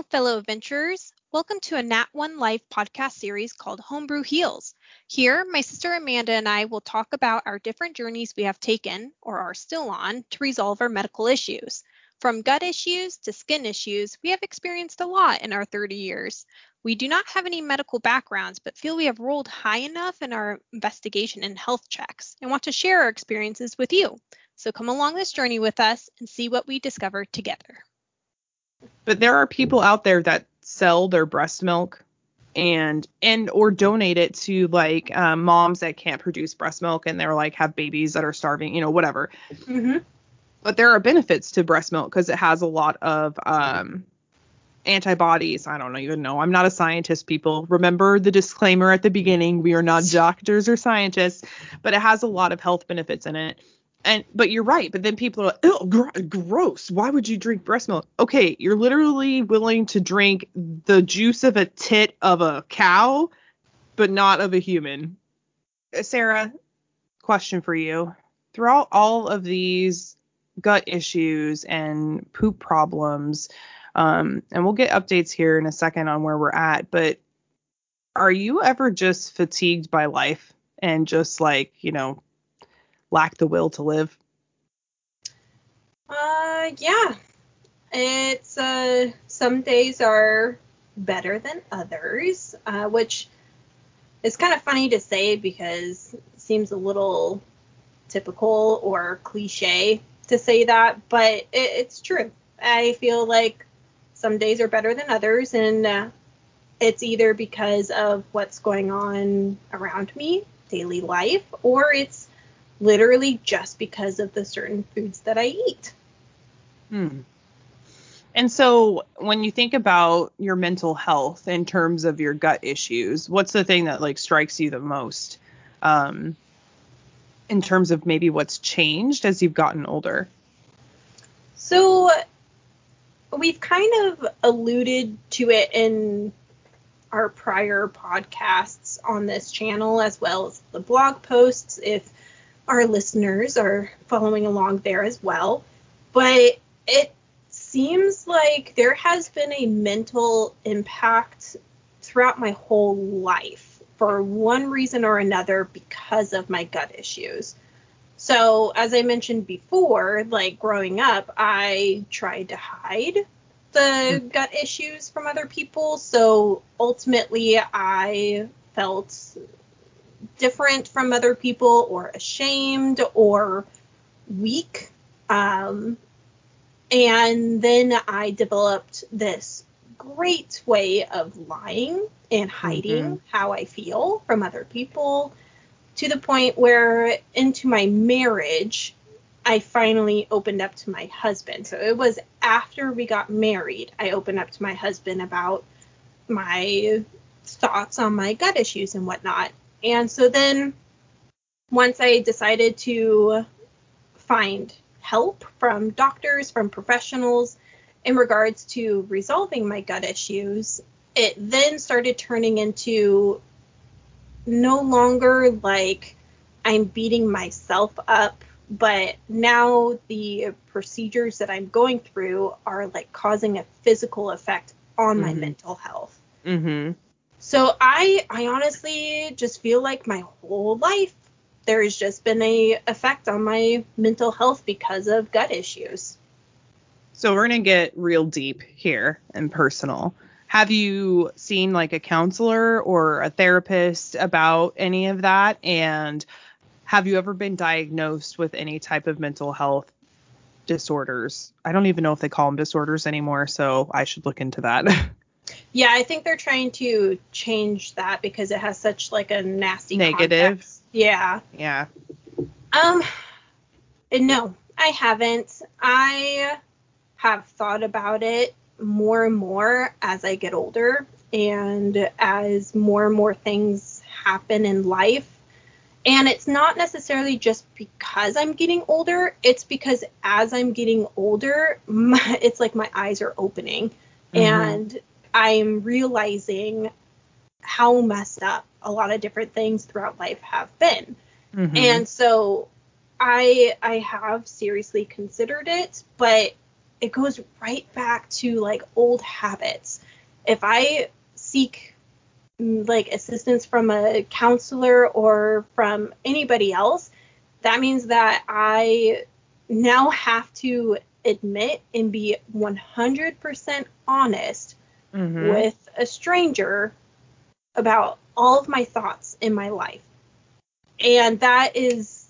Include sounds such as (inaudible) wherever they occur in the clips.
Hello, fellow adventurers. Welcome to a Nat One Life podcast series called Homebrew Heals. Here, my sister Amanda and I will talk about our different journeys we have taken or are still on to resolve our medical issues. From gut issues to skin issues, we have experienced a lot in our 30 years. We do not have any medical backgrounds, but feel we have rolled high enough in our investigation and health checks and want to share our experiences with you. So come along this journey with us and see what we discover together. But there are people out there that sell their breast milk and and or donate it to like um, moms that can't produce breast milk and they're like have babies that are starving, you know, whatever. Mm-hmm. But there are benefits to breast milk because it has a lot of um, antibodies. I don't even know. I'm not a scientist, people. Remember the disclaimer at the beginning. We are not (laughs) doctors or scientists, but it has a lot of health benefits in it and but you're right but then people are like oh gr- gross. Why would you drink breast milk? Okay you're literally willing to drink the juice of a tit of a cow but not of a human. Uh, sarah question for you. Throughout all of these gut issues and poop problems um, and we'll get updates here in a second on where we're at but are you ever just fatigued by life and just like you know lack the will to live? Uh, yeah. It's uh, some days are better than others, uh, which is kind of funny to say because it seems a little typical or cliche to say that, but it, it's true. I feel like some days are better than others, and uh, it's either because of what's going on around me, daily life, or it's literally just because of the certain foods that I eat. Hmm. And so when you think about your mental health in terms of your gut issues, what's the thing that like strikes you the most? Um, in terms of maybe what's changed as you've gotten older? So we've kind of alluded to it in our prior podcasts on this channel as well as the blog posts if our listeners are following along there as well. But it seems like there has been a mental impact throughout my whole life for one reason or another because of my gut issues. So, as I mentioned before, like growing up, I tried to hide the mm. gut issues from other people. So, ultimately, I felt different from other people or ashamed or weak. Um, and then I developed this great way of lying and hiding mm-hmm. how I feel from other people to the point where into my marriage, I finally opened up to my husband. So it was after we got married, I opened up to my husband about my thoughts on my gut issues and whatnot. And so then once I decided to find help from doctors, from professionals in regards to resolving my gut issues, it then started turning into no longer like I'm beating myself up, but now the procedures that I'm going through are like causing a physical effect on mm-hmm. my mental health. Mm-hmm. So I I honestly just feel like my whole life there has just been a effect on my mental health because of gut issues. So we're going to get real deep here and personal. Have you seen like a counselor or a therapist about any of that and have you ever been diagnosed with any type of mental health disorders? I don't even know if they call them disorders anymore, so I should look into that. (laughs) Yeah, I think they're trying to change that because it has such like a nasty negative. Context. Yeah. Yeah. Um no, I haven't. I have thought about it more and more as I get older and as more and more things happen in life. And it's not necessarily just because I'm getting older, it's because as I'm getting older, (laughs) my, it's like my eyes are opening. Mm-hmm. And I'm realizing how messed up a lot of different things throughout life have been. Mm-hmm. And so I I have seriously considered it, but it goes right back to like old habits. If I seek mm, like assistance from a counselor or from anybody else, that means that I now have to admit and be 100% honest Mhm. with a stranger about all of my thoughts in my life. And that is,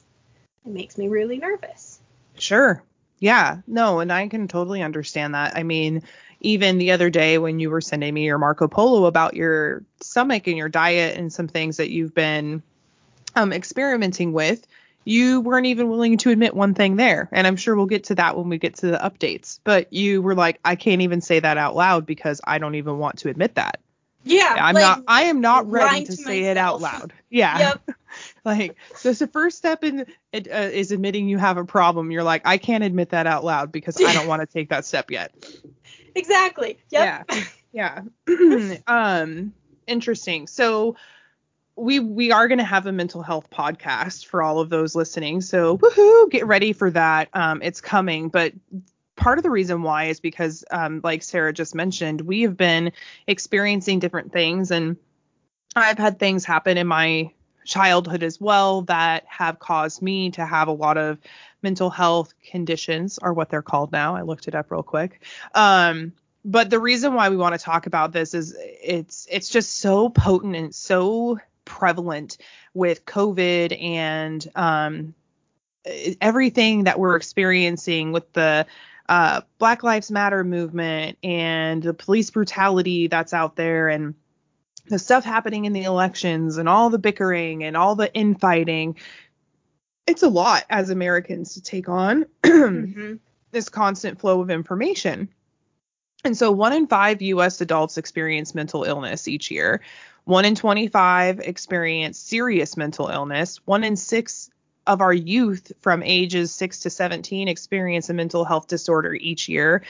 it makes me really nervous. Sure. Yeah. No, and I can totally understand that. I mean, even the other day when you were sending me your Marco Polo about your stomach and your diet and some things that you've been um, experimenting with, you weren't even willing to admit one thing there. And I'm sure we'll get to that when we get to the updates. But you were like, I can't even say that out loud because I don't even want to admit that. Yeah. I'm like, not I am not ready to, to say it out loud. (laughs) Yeah. Yep. (laughs) like so the first step in it uh, is admitting you have a problem. You're like I can't admit that out loud because I don't want to take that step yet. (laughs) Exactly. Yep. Yeah. Yeah. (clears throat) um interesting. So we we are going to have a mental health podcast for all of those listening. So woohoo, get ready for that. Um it's coming, but part of the reason why is because um like Sarah just mentioned, we have been experiencing different things and I've had things happen in my childhood as well that have caused me to have a lot of mental health conditions are what they're called now. I looked it up real quick. Um but the reason why we want to talk about this is it's it's just so potent and so prevalent with COVID and um everything that we're experiencing with the uh, Black Lives Matter movement and the police brutality that's out there and the stuff happening in the elections and all the bickering and all the infighting. It's a lot as Americans to take on (clears throat) hmm this constant flow of information. And so, one in five US adults experience mental illness each year. One in 25 experience serious mental illness. One in six of our youth from ages 6 to 17 experience a mental health disorder each year.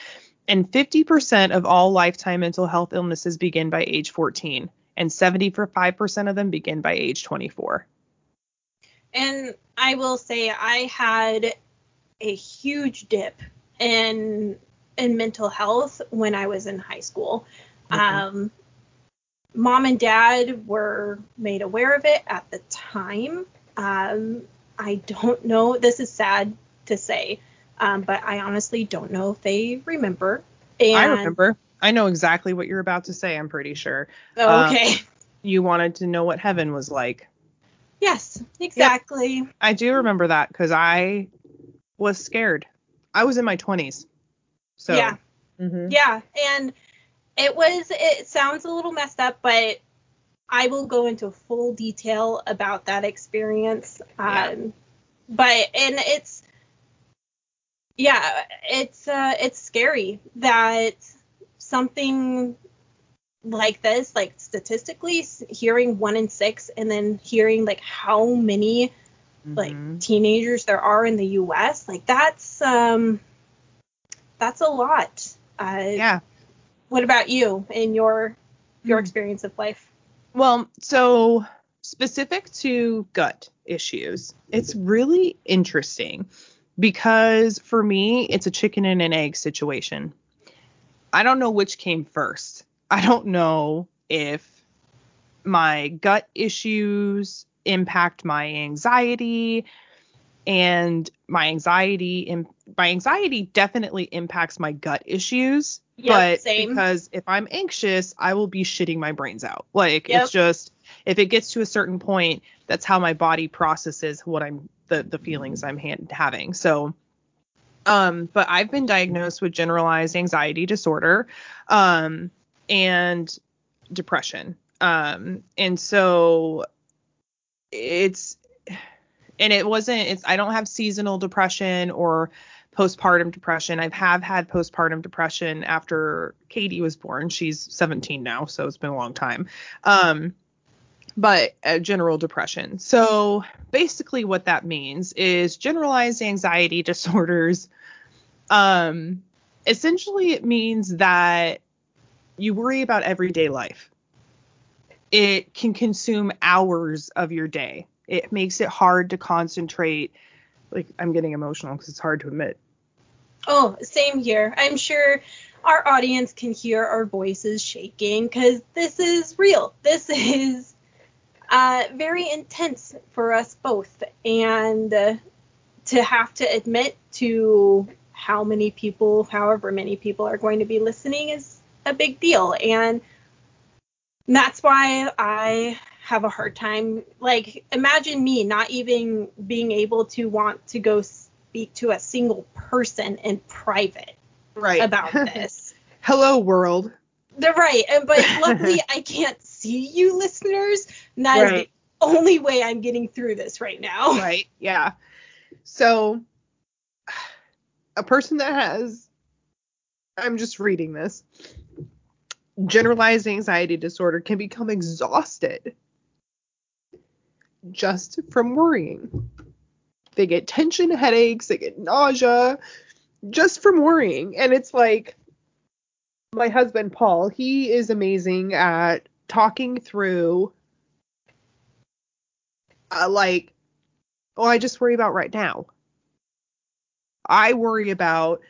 And 50% of all lifetime mental health illnesses begin by age 14, and 75% of them begin by age 24. And I will say I had a huge dip in in mental health when I was in high school. Mhm. Um, mom and dad were made aware of it at the time. Um, I don't know. This is sad to say, um, but I honestly don't know if they remember. And, I remember. I know exactly what you're about to say, I'm pretty sure. Oh, Um, okay. You wanted to know what heaven was like. yes, exactly. I do remember that because I was scared. I was in my 20s. So, Yeah. Mhm. Yeah, and it was it sounds a little messed up, but I will go into full detail about that experience. Yeah. Um but and it's yeah, it's uh it's scary that something like this, like statistically hearing one in six and then hearing like how many like Mhm. teenagers there are in the US, like that's um that's a lot. Uh yeah. What about you and your your Hmm. experience of life? Well, so specific to gut issues, it's really interesting because for me, it's a chicken and an egg situation. I don't know which came first. I don't know if my gut issues impact my anxiety and my anxiety and my anxiety definitely impacts my gut issues Yep, but same. because if i'm anxious i will be shitting my brains out like Yep. it's just if it gets to a certain point that's how my body processes what i'm the the feelings i'm ha- having so um but i've been diagnosed with generalized anxiety disorder um and depression um and so it's and it wasn't it's i don't have seasonal depression or postpartum depression. I have had postpartum depression after katie was born. She's 17 now so it's been a long time. Um but uh, general depression. So basically what that means is generalized anxiety (laughs) disorders. Um essentially it means that you worry about everyday life. It can consume hours of your day. It makes it hard to concentrate. Like I'm getting emotional because it's hard to admit. Oh, same here. I'm sure our audience can hear our voices shaking because this is real. This is uh, very intense for us both. And uh, to have to admit to how many people, however many people are going to be listening is a big deal. And that's why I have a hard time. Like, imagine me not even being able to want to go speak to a single person in private right. about (laughs) this. Hello, world. They're right. But (laughs) luckily, I can't see you listeners. And that right. is the only way I'm getting through this right now. (laughs) Right. Yeah. So, a person that has, I'm just reading this, generalized anxiety disorder can become exhausted just from worrying. They get tension headaches, they get nausea just from worrying. And it's like my husband Paul, he is amazing at talking through uh, like oh, I just worry about right now. I worry about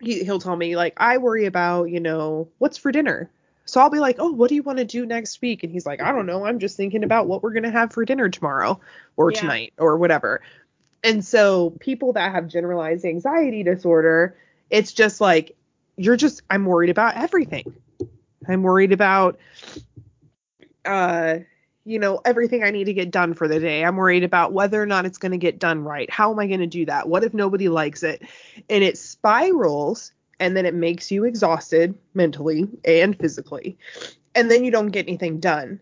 he, he'll tell me like I worry about, you know, what's for dinner so I'll be like, oh, what do you want to do next week? And he's like, I don't know. I'm just thinking about what we're going to have for dinner tomorrow or yeah. tonight or whatever. And so people that have generalized anxiety disorder, it's just like, you're just, I'm worried about everything. I'm worried about, uh, you know, everything I need to get done for the day. I'm worried about whether or not it's going to get done right. How am I going to do that? What if nobody likes it? And it spirals and then it makes you exhausted mentally and physically and then you don't get anything done.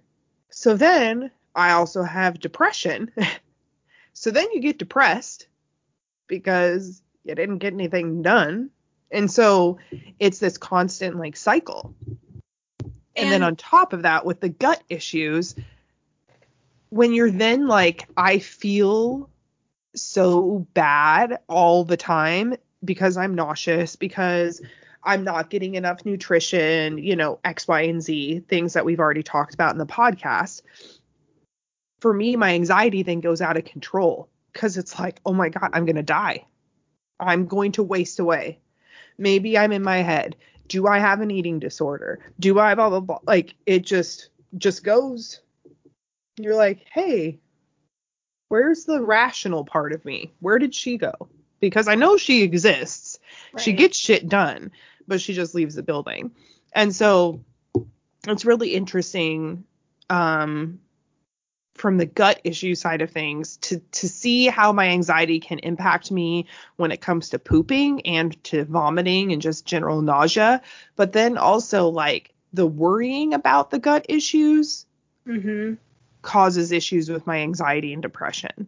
So then i also have depression. (laughs) So then you get depressed because you didn't get anything done. And so it's this constant like cycle. And, and then on top of that with the gut issues when you're then like i feel so bad all the time because I'm nauseous, because I'm not getting enough nutrition, you know, X, Y, and Z, things that we've already talked about in the podcast. For me, my anxiety then goes out of control because it's like, oh my God, I'm going to die. I'm going to waste away. Maybe I'm in my head. Do I have an eating disorder? Do I blah, blah, blah? Like, it just, just goes. You're like, hey, where's the rational part of me? Where did she go? Because I know she exists. Right. She gets shit done, but she just leaves the building. And so it's really interesting um, from the gut issue side of things to to see how my anxiety can impact me when it comes to pooping and to vomiting and just general nausea, but then also like the worrying about the gut issues mm-hmm. causes issues with my anxiety and depression.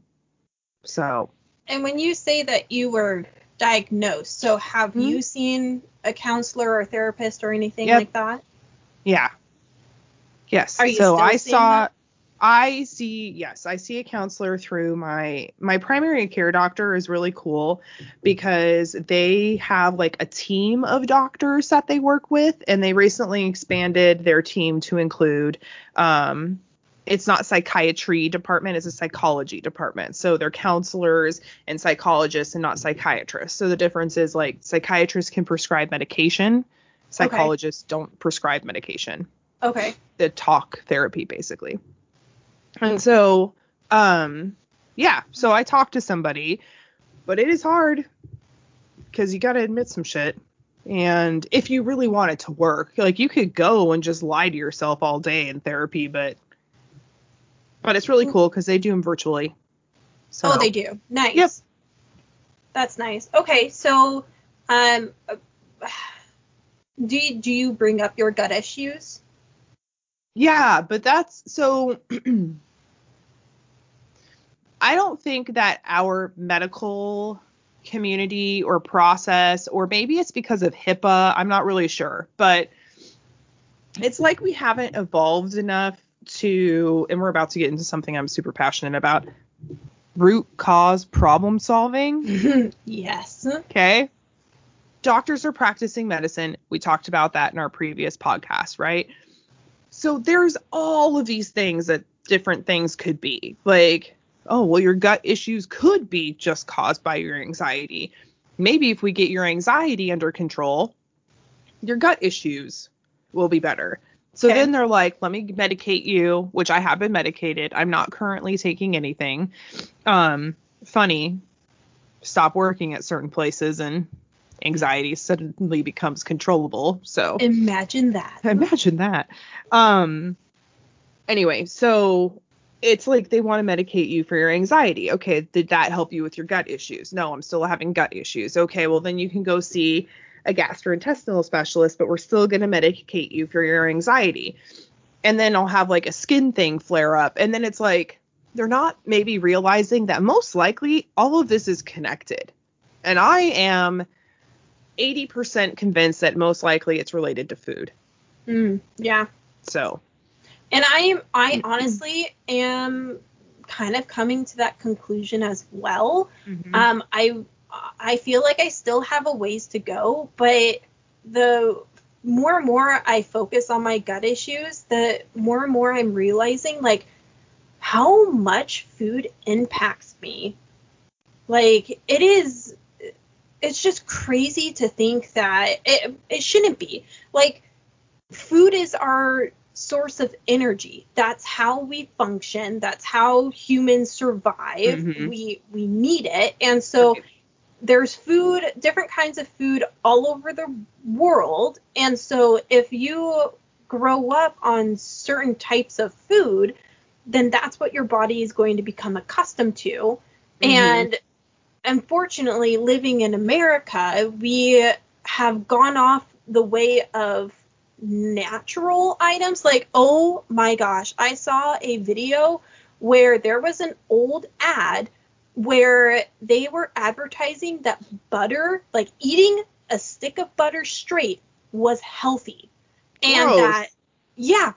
So and when you say that you were diagnosed, so have mm-hmm. you seen a counselor or therapist or anything yep. like that? Yeah. Yes. So I saw that? I see yes, I see a counselor through my my primary care doctor is really cool because they have like a team of doctors that they work with and they recently expanded their team to include um it's not psychiatry department it's a psychology department. So they're counselors and psychologists and not psychiatrists. So the difference is like psychiatrists can prescribe medication psychologists okay. don't prescribe medication. Okay. The talk therapy basically. And so um yeah so i talked to somebody but it is hard because you got to admit some shit. And if you really want it to work like you could go and just lie to yourself all day in therapy but but it's really cool because they do them virtually. So. Oh, they do. Nice. Yep. That's nice. Okay, so um, do you, do you bring up your gut issues? Yeah, but that's so. (clears throat) I don't think that our medical community or process, or maybe it's because of HIPAA, I'm not really sure, but it's like we haven't evolved enough to, and we're about to get into something I'm super passionate about root cause problem solving. (laughs) yes. Okay. Doctors are practicing medicine. We talked about that in our previous podcast, right? So there's all of these things that different things could be. Like, oh, well, your gut issues could be just caused by your anxiety. maybe if we get your anxiety under control, your gut issues will be better. So Okay. then they're like, let me medicate you, which I have been medicated. I'm not currently taking anything. Um, funny, stop working at certain places and anxiety suddenly becomes controllable. So Imagine that. (laughs) imagine that. Um, anyway, so it's like they want to medicate you for your anxiety. Okay, did that help you with your gut issues? No, I'm still having gut issues. Okay, well then you can go see a gastrointestinal specialist, but we're still going to medicate you for your anxiety. And then I'll have like a skin thing flare up. And then it's like they're not maybe realizing that most likely all of this is connected. And I am 80% convinced that most likely it's related to food. Mm, yeah. So, And I am I honestly am kind of coming to that conclusion as well. Um I I feel like I still have a ways to go, but the more and more I focus on my gut issues, the more and more I'm realizing like how much food impacts me. Like it is it's just crazy to think that it it shouldn't be. Like food is our source of energy. That's how we function. That's how humans survive. Mhm. We we need it. And so Right. There's food, different kinds of food all over the world. And so if you grow up on certain types of food, then that's what your body is going to become accustomed to. Mhm. And unfortunately, living in America, we have gone off the way of natural items. Like, oh my gosh, I saw a video where there was an old ad where they were advertising that butter, like eating a stick of butter straight, was healthy. And Gross. that, yeah.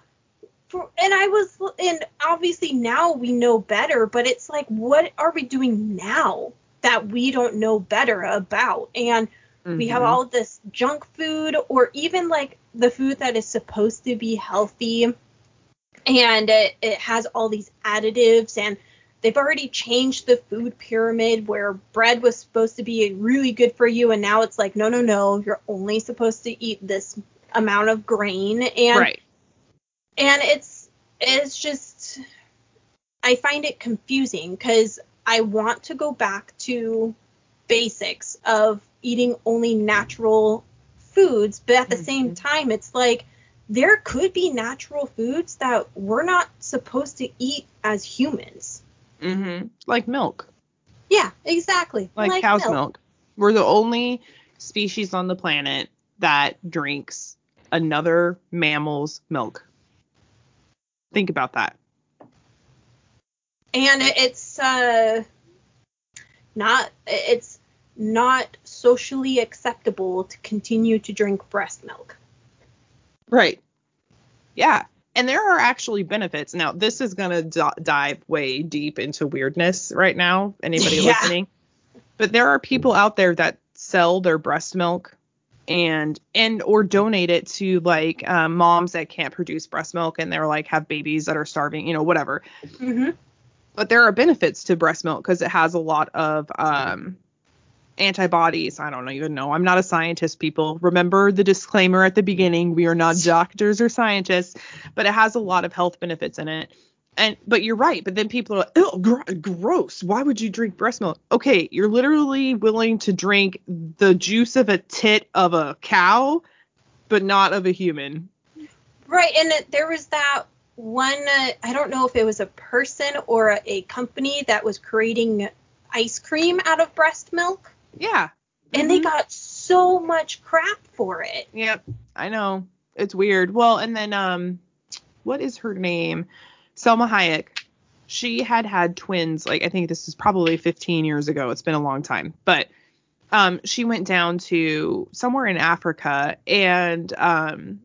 For, and I was, and obviously now we know better, but it's like, what are we doing now that we don't know better about? And we have Mhm. all this junk food or even like the food that is supposed to be healthy and it, it has all these additives and they've already changed the food pyramid where bread was supposed to be really good for you and now it's like no no no you're only supposed to eat this amount of grain and right. and it's it's just I find it confusing because I want to go back to basics of eating only natural foods, but at the same Mhm. time, it's like there could be natural foods that we're not supposed to eat as humans. Hmm Like milk, Yeah, exactly. like, cow's milk. We're the only species on the planet that drinks another mammal's milk. Think about that. And it's uh not it's not socially acceptable to continue to drink breast milk. Right. Yeah. And there are actually benefits. Now, this is going to d- dive way deep into weirdness right now, anybody (laughs) Yeah. listening. But there are people out there that sell their breast milk and and or donate it to like um, moms that can't produce breast milk and they're like have babies that are starving, you know, whatever. Mm-hmm. But there are benefits to breast milk because it has a lot of um antibodies. I don't even know. I'm not a scientist, people. Remember the disclaimer at the beginning. We are not doctors or scientists, but it has a lot of health benefits in it. And but you're right. But then people are like, oh, gr- gross. Why would you drink breast milk? Okay, you're literally willing to drink the juice of a tit of a cow, but not of a human. Right, and it, there was that one. Uh, I don't know if it was a person or a, a company that was creating ice cream out of breast milk, Yeah. and they Mhm. got so much crap for it. Yep, I know. It's weird. Well, and then um what is her name? Salma Hayek. She had had twins like I think this is probably 15 years ago. It's been a long time. But um she went down to somewhere in Africa and um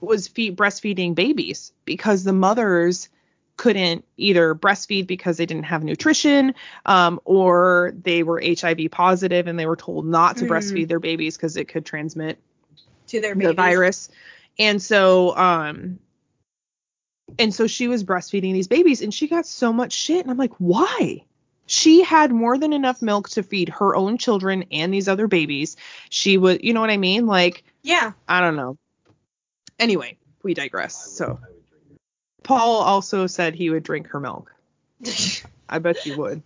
was feed breastfeeding babies because the mothers couldn't either breastfeed because they didn't have nutrition um, or they were HIV positive and they were told not to Mm. breastfeed their babies because it could transmit To their the virus. And so um and so she was breastfeeding these babies and she got so much shit and I'm like, "Why? She had more than enough milk to feed her own children and these other babies. She was, you know what I mean? Like, Yeah. I don't know. Anyway, we digress. So, Paul also said he would drink her milk. (laughs) I bet you would.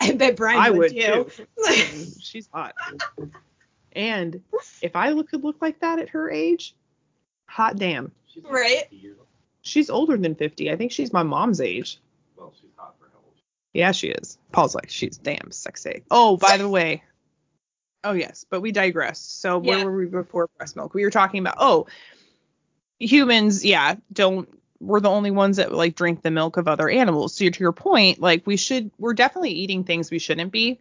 I bet Brian I would, would too. Mm, She's hot. And if I look could look like that at her age, hot damn. She's like Right. 50 years old. She's older than 50. I think she's my mom's age. Well, she's hot for how old? Yeah, she is. Paul's like, she's damn sexy. Oh, by the way. Oh, yes, but we digressed. So where Yeah. were we before breast milk? We were talking about, oh, humans, yeah, don't, we're the only ones that like drink the milk of other animals. So to your point, like we should, we're definitely eating things we shouldn't be,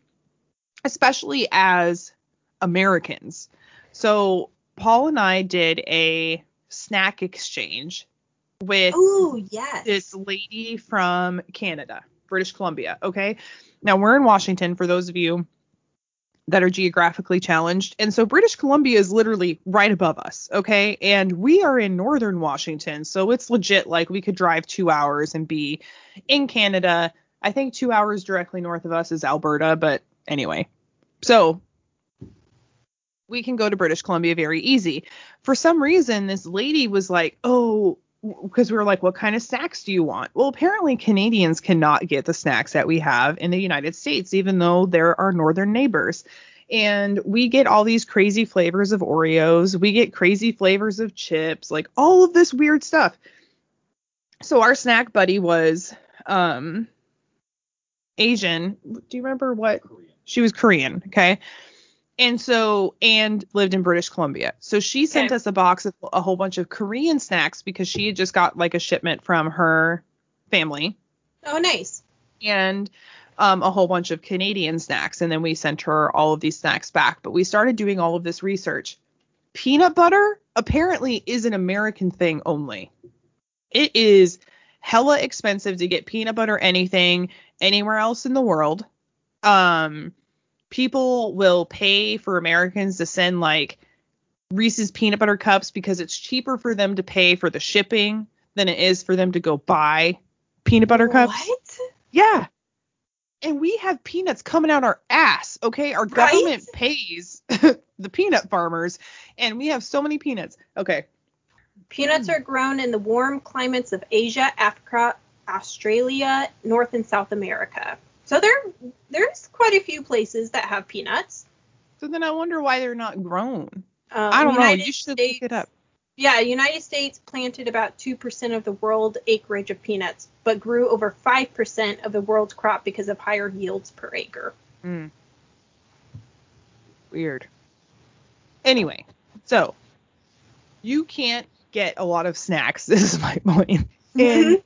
especially as Americans. So Paul and I did a snack exchange with Ooh, yes. this lady from Canada, British Columbia. Okay. Now we're in Washington for those of you that are geographically challenged. And so British Columbia is literally right above us. Okay. And we are in northern Washington. So it's legit like we could drive two hours and be in Canada. I think two hours directly north of us is Alberta. But anyway. So we can go to British Columbia very easy. For some reason, this lady was like, oh, because we were like, what kind of snacks do you want? Well, apparently Canadians cannot get the snacks that we have in the United States, even though they're our northern neighbors. And we get all these crazy flavors of Oreos. We get crazy flavors of chips, like all of this weird stuff. So our snack buddy was um Asian. Do you remember what Korean. she was Korean, okay? And so, and lived in British Columbia. So she sent Okay. us a box of a whole bunch of Korean snacks because she had just got like a shipment from her family oh, nice. and um, a whole bunch of Canadian snacks. And then we sent her all of these snacks back. But we started doing all of this research. Peanut butter apparently is an American thing only. It is hella expensive to get peanut butter anything anywhere else in the world. Um, people will pay for Americans to send like Reese's peanut butter cups because it's cheaper for them to pay for the shipping than it is for them to go buy peanut butter cups. What? Yeah. And we have peanuts coming out our ass, okay? Our Right? government pays (laughs) the peanut farmers, and we have so many peanuts. Okay. Peanuts are grown in the warm climates of Asia, Africa, Australia, North and South America. So there, there's quite a few places that have peanuts. So then I wonder why they're not grown. Um, I don't know. You should States, look it up. Yeah, United States planted about 2% of the world acreage of peanuts, but grew over 5% of the world's crop because of higher yields per acre. Mm. Weird. Anyway, so you can't get a lot of snacks. (laughs) This is my point. In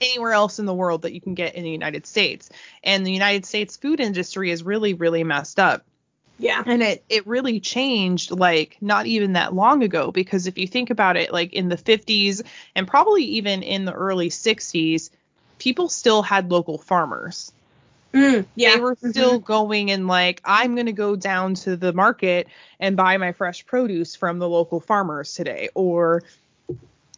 anywhere else in the world that you can get in the United States, and the United States food industry is really, really messed up. Yeah. and it it really changed like not even that long ago because if you think about it like in the 50s and probably even in the early 60s people still had local farmers Mm, yeah. they were Mhm. still going and like i'm going to go down to the market and buy my fresh produce from the local farmers today or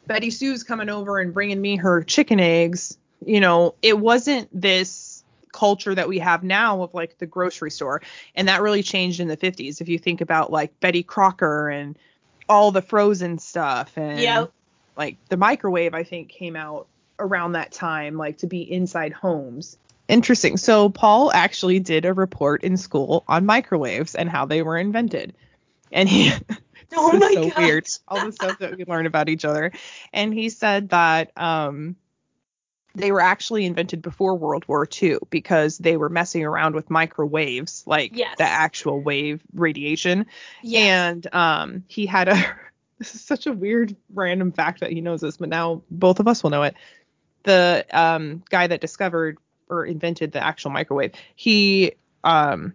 betty sue's coming over and bringing me her chicken eggs. You know it wasn't this culture that we have now of like the grocery store. And that really changed in the 50s if you think about like betty crocker and all the frozen stuff and Yep. like the microwave i think came out around that time like to be inside homes. Interesting. So paul actually did a report in school on microwaves and how they were invented and he (laughs) Oh my so God. weird all the stuff that we learn about each other and he said that um they were actually invented before World War II because they were messing around with microwaves, like Yes. the actual wave radiation. Yes. And um, he had a. (laughs) This is such a weird random fact that he knows this, but now both of us will know it. The um, guy that discovered or invented the actual microwave, he um,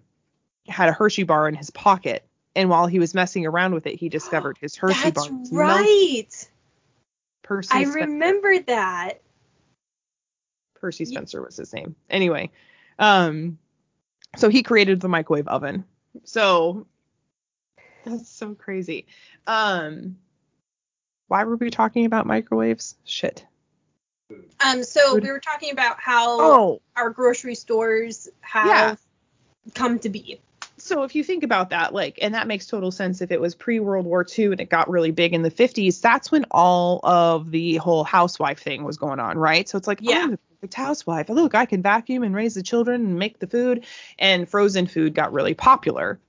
had a Hershey bar in his pocket, and while he was messing around with it, he discovered his Hershey That's bar. was melted. right. Percy I Spencer. remember that. Percy Spencer was his name. Anyway, um, so he created the microwave oven. So that's so crazy. Um, why were we talking about microwaves? Shit. Um, so we were talking about how Oh, our grocery stores have Yeah. come to be. So if you think about that, like, and that makes total sense if it was pre World War II and it got really big in the 50s, that's when all of the whole housewife thing was going on, right? So it's like, Yeah. oh, I'm the perfect housewife. Oh, look, I can vacuum and raise the children and make the food. And frozen food got really popular.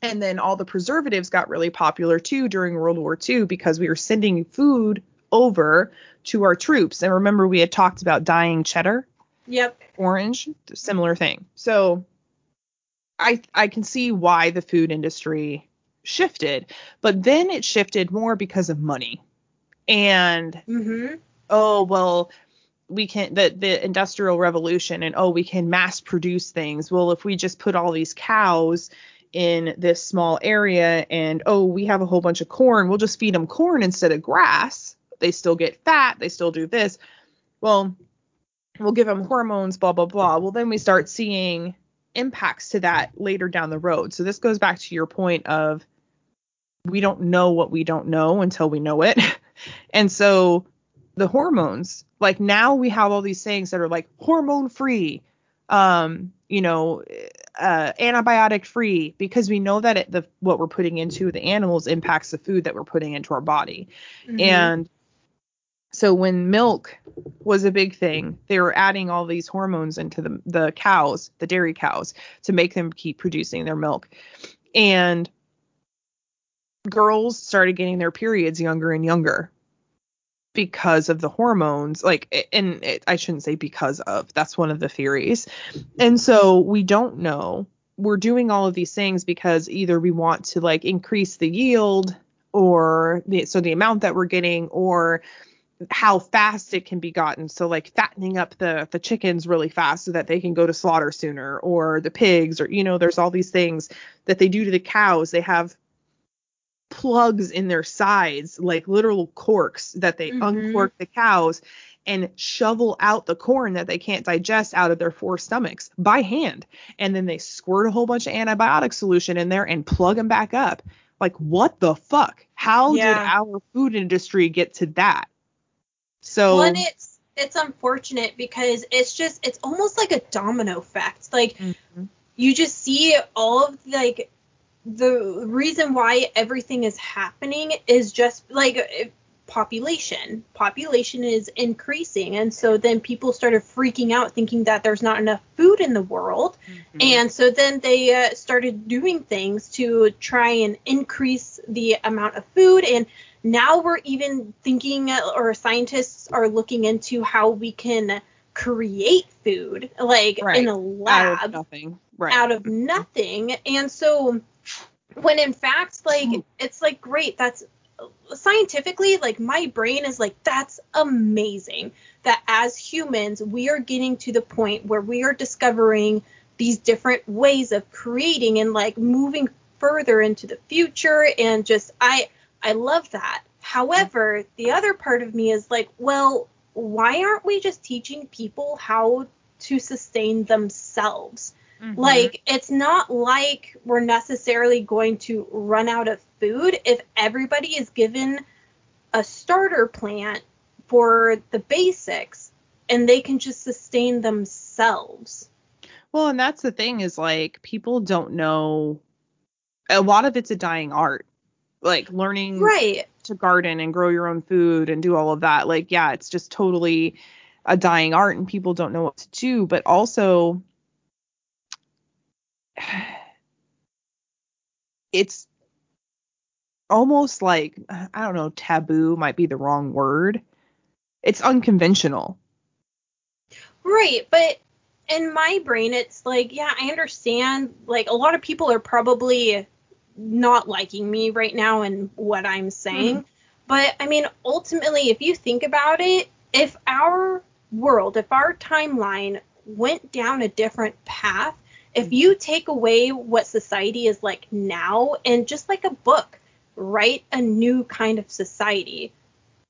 And then all the preservatives got really popular too during World War II because we were sending food over to our troops. And remember, we had talked about dyeing cheddar Yep. orange similar thing so i i can see why the food industry shifted but then it shifted more because of money. And Mm-hmm. oh well we can the the industrial revolution and oh we can mass produce things. Well if we just put all these cows in this small area and oh we have a whole bunch of corn we'll just feed them corn instead of grass. They still get fat. They still do this. Well we'll give them hormones blah blah blah. Well then we start seeing impacts to that later down the road. So this goes back to your point of we don't know what we don't know until we know it. (laughs) And so the hormones like now we have all these things that are like hormone free um you know uh antibiotic free because we know that it, the what we're putting into the animals impacts the food that we're putting into our body. Mm-hmm. and so when milk was a big thing, they were adding all these hormones into the the cows, the dairy cows, to make them keep producing their milk. And girls started getting their periods younger and younger because of the hormones like and it, I shouldn't say because of that's one of the theories. And so we don't know. We're doing all of these things because either we want to like increase the yield or the so the amount that we're getting or how fast it can be gotten. So like fattening up the the chickens really fast so that they can go to slaughter sooner or the pigs or you know there's all these things that they do to the cows. They have plugs in their sides like literal corks that they Mhm. uncork the cows and shovel out the corn that they can't digest out of their four stomachs by hand. And then they squirt a whole bunch of antibiotic solution in there and plug them back up. Like what the fuck? How did our food industry get to that so Well, it's it's unfortunate because it's just it's almost like a domino effect. Like Mhm. you just see all of like the reason why everything is happening is just like eh, population. Population is increasing, and so then people started freaking out, thinking that there's not enough food in the world, Mhm. and so then they uh, started doing things to try and increase the amount of food. And now we're even thinking, uh, or scientists are looking into how we can create food, like Right. in a lab out of nothing. Right. Out of nothing. And so when in fact like it's like great that's scientifically like my brain is like that's amazing that as humans we are getting to the point where we are discovering these different ways of creating and like moving further into the future. And just I I love that. However, the other part of me is like, well, why aren't we just teaching people how to sustain themselves? Mhm. Like, it's not like we're necessarily going to run out of food if everybody is given a starter plant for the basics and they can just sustain themselves. well and that's the thing is like people don't know a lot of it's a dying art like learning Right. to garden and grow your own food and do all of that like yeah it's just totally a dying art and people don't know what to do but also (sighs) it's almost like i don't know taboo might be the wrong word it's unconventional Right, but in my brain, it's like, yeah, I understand. Like, a lot of people are probably not liking me right now and what I'm saying. Mm-hmm. But I mean, ultimately, if you think about it, if our world, if our timeline went down a different path, if mm-hmm. you take away what society is like now and just like a book, write a new kind of society,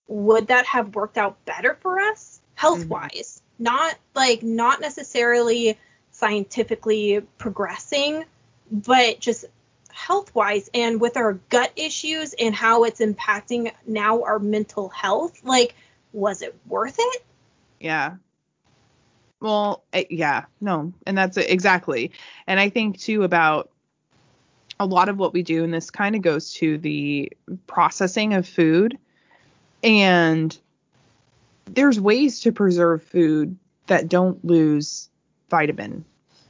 would that have worked out better for us health wise? Mm-hmm. Not like not necessarily scientifically progressing, but just health wise and with our gut issues and how it's impacting now our mental health. Like, was it worth it? Yeah. Well, eh, yeah, no, and that's it, exactly. And I think too about a lot of what we do, and this kind of goes to the processing of food. And there's ways to preserve food that don't lose vitamin,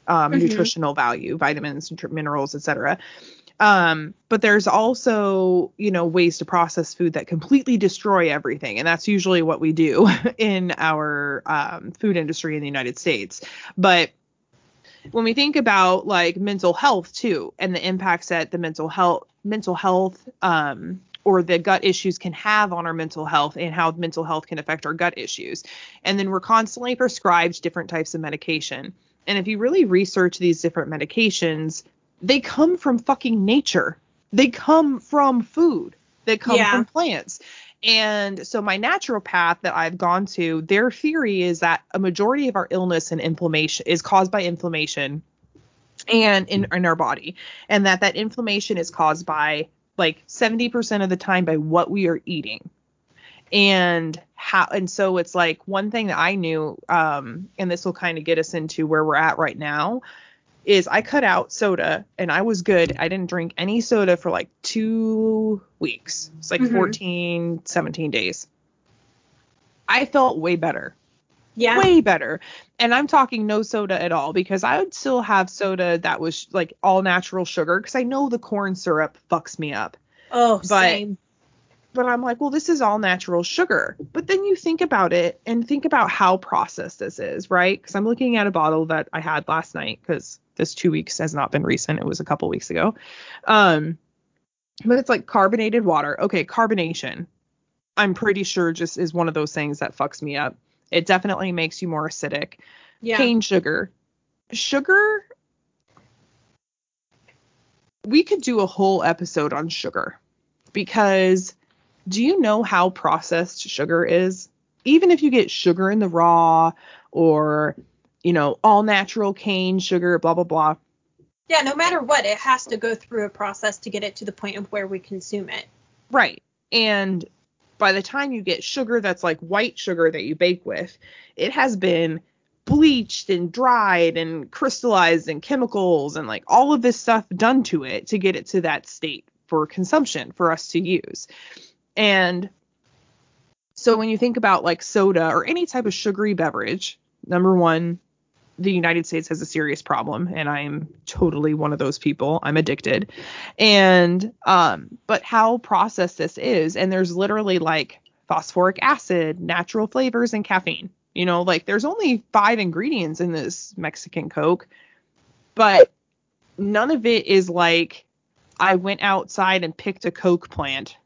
um, Mhm. nutritional value, vitamins, minerals, etc. Um, but there's also, you know, ways to process food that completely destroy everything. And that's usually what we do (laughs) in our um, food industry in the United States. But when we think about like mental health too, and the impacts that the mental health, mental health, um, or the gut issues can have on our mental health and how mental health can affect our gut issues. And then we're constantly prescribed different types of medication. And if you really research these different medications, they come from fucking nature. They come from food. They come Yeah. from plants. And so my naturopath that I've gone to, their theory is that a majority of our illness and inflammation is caused by inflammation and in, in our body. And that that inflammation is caused by like 70% of the time by what we are eating and how and so it's like one thing that i knew um and this will kind of get us into where we're at right now is i cut out soda and i was good i didn't drink any soda for like two weeks it's like Mhm. 14 17 days i felt way better Yeah. way better and i'm talking no soda at all because i would still have soda that was like all natural sugar because i know the corn syrup fucks me up Oh, But- same. But I'm like, well, this is all natural sugar. But then you think about it and think about how processed this is, right? Because I'm looking at a bottle that I had last night because this two weeks has not been recent. It was a couple weeks ago. Um, but it's like carbonated water. Okay, carbonation. I'm pretty sure just is one of those things that fucks me up. It definitely makes you more acidic. Yeah. Cane sugar. Sugar. We could do a whole episode on sugar because do you know how processed sugar is? Even if you get sugar in the raw or, you know, all natural cane sugar, blah, blah, blah. Yeah, no matter what, it has to go through a process to get it to the point of where we consume it. Right. And by the time you get sugar that's like white sugar that you bake with, it has been bleached and dried and crystallized and chemicals and like all of this stuff done to it to get it to that state for consumption for us to use. And so when you think about like soda or any type of sugary beverage, number one, the United States has a serious problem, and I am totally one of those people. I'm addicted. And um, but how processed this is, and there's literally like phosphoric acid, natural flavors, and caffeine. You know, like there's only five ingredients in this Mexican Coke, but none of it is like I went outside and picked a Coke plant.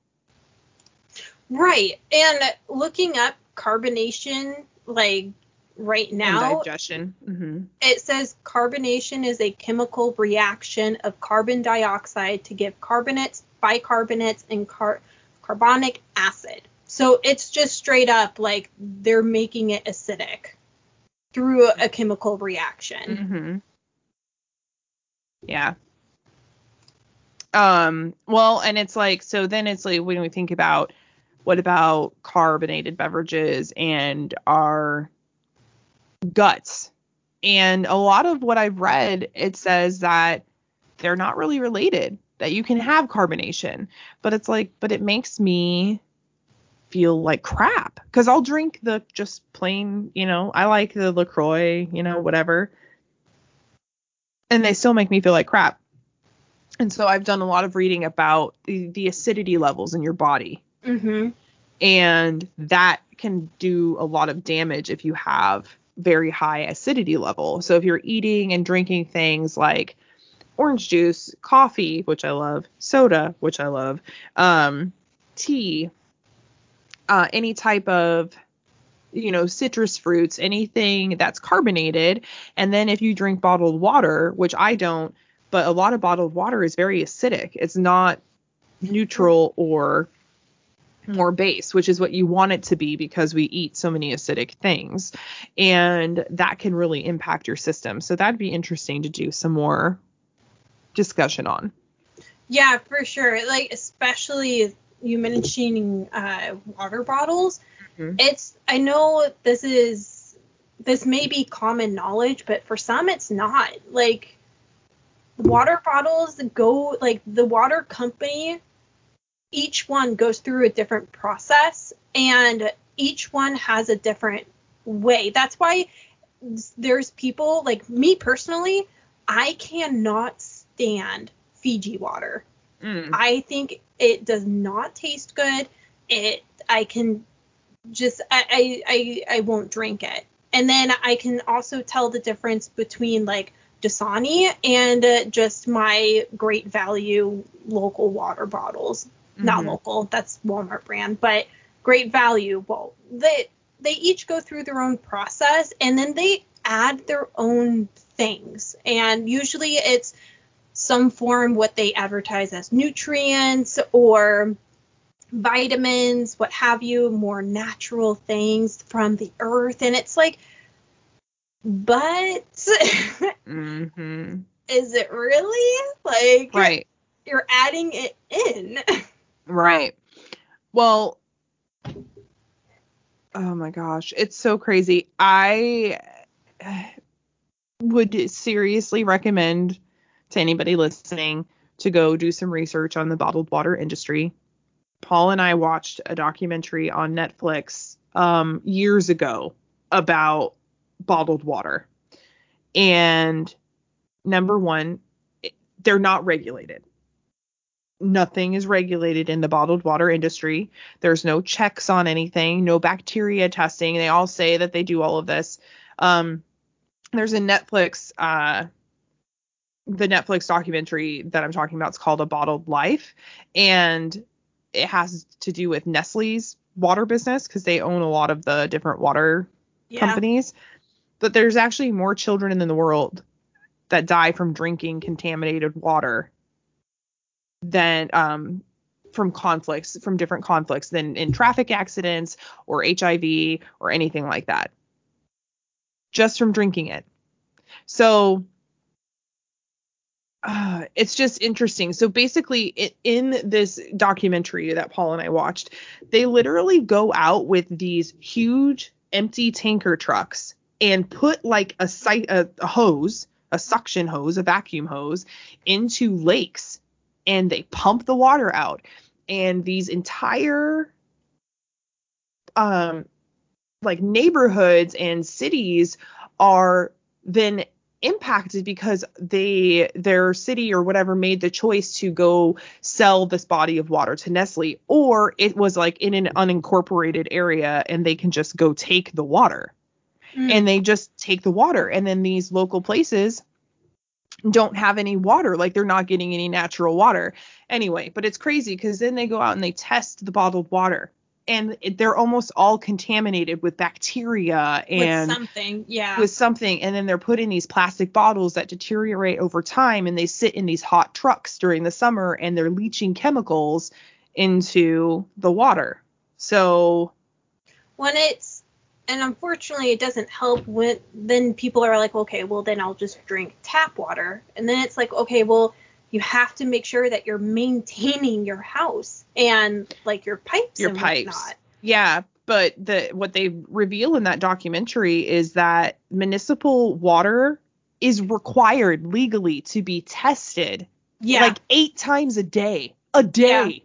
Right. And looking up carbonation, like right and now, digestion. hmm it says carbonation is a chemical reaction of carbon dioxide to give carbonates, bicarbonates, and car- carbonic acid. So it's just straight up like they're making it acidic through a chemical reaction. hmm Yeah. Um, well, and it's like, so then it's like when we think about what about carbonated beverages and our guts? And a lot of what I've read, it says that they're not really related, that you can have carbonation, but it's like, but it makes me feel like crap because I'll drink the just plain, you know, I like the LaCroix, you know, whatever and they still make me feel like crap. And so I've done a lot of reading about the, the acidity levels in your body, Mm-hmm. and that can do a lot of damage if you have very high acidity level. So if you're eating and drinking things like orange juice, coffee, which I love, soda, which I love, um, tea, uh, any type of you know citrus fruits anything that's carbonated and then if you drink bottled water which i don't but a lot of bottled water is very acidic it's not neutral or more base which is what you want it to be because we eat so many acidic things and that can really impact your system so that'd be interesting to do some more discussion on Yeah, for sure. Like especially you mentioning uh, water bottles. Mhm. It's I know this is this may be common knowledge, but for some it's not. Like water bottles go like the water company each one goes through a different process and each one has a different way. That's why there's people like me personally, I cannot stand Fiji water. Mm. I think it does not taste good. It I can just I, I I won't drink it. And then I can also tell the difference between like Dasani and uh, just my great value local water bottles. Not Mhm. local, that's Walmart brand, but great value. Well, they they each go through their own process and then they add their own things. And usually it's some form what they advertise as nutrients or vitamins, what have you, more natural things from the earth. And it's like, but hmm (laughs) is it really? Like, Right. you're adding it in. (laughs) Right. Well, oh my gosh, it's so crazy. I would seriously recommend to anybody listening to go do some research on the bottled water industry. Paul and I watched a documentary on Netflix um, years ago about bottled water. And number one, they're not regulated nothing is regulated in the bottled water industry. There's no checks on anything, no bacteria testing. They all say that they do all of this. Um, there's a Netflix, uh, the Netflix documentary that I'm talking about is called A Bottled Life, and it has to do with Nestle's water business because they own a lot of the different water companies. But there's actually more children in the world that die from drinking contaminated water than um from conflicts from different conflicts than in traffic accidents or HIV or anything like that. Just from drinking it. So uh, it's just interesting. So basically, it, in this documentary that Paul and I watched, they literally go out with these huge empty tanker trucks and put like a, a, a hose, a suction hose, a vacuum hose into lakes and they pump the water out. And these entire um like neighborhoods and cities are then impacted because they their city or whatever made the choice to go sell this body of water to Nestle or it was like in an unincorporated area and they can just go take the water Mm. and they just take the water and then these local places don't have any water like they're not getting any natural water anyway but it's crazy because then they go out and they test the bottled water and it, they're almost all contaminated with bacteria and with something, yeah. with something and then they're put in these plastic bottles that deteriorate over time and they sit in these hot trucks during the summer and they're leaching chemicals into the water so when it's and unfortunately it doesn't help when then people are like okay well then i'll just drink tap water and then it's like okay well you have to make sure that you're maintaining your house and like your pipes your pipes. whatnot. Yeah, but the what they reveal in that documentary is that municipal water is required legally to be tested yeah like 8 times a day. A day.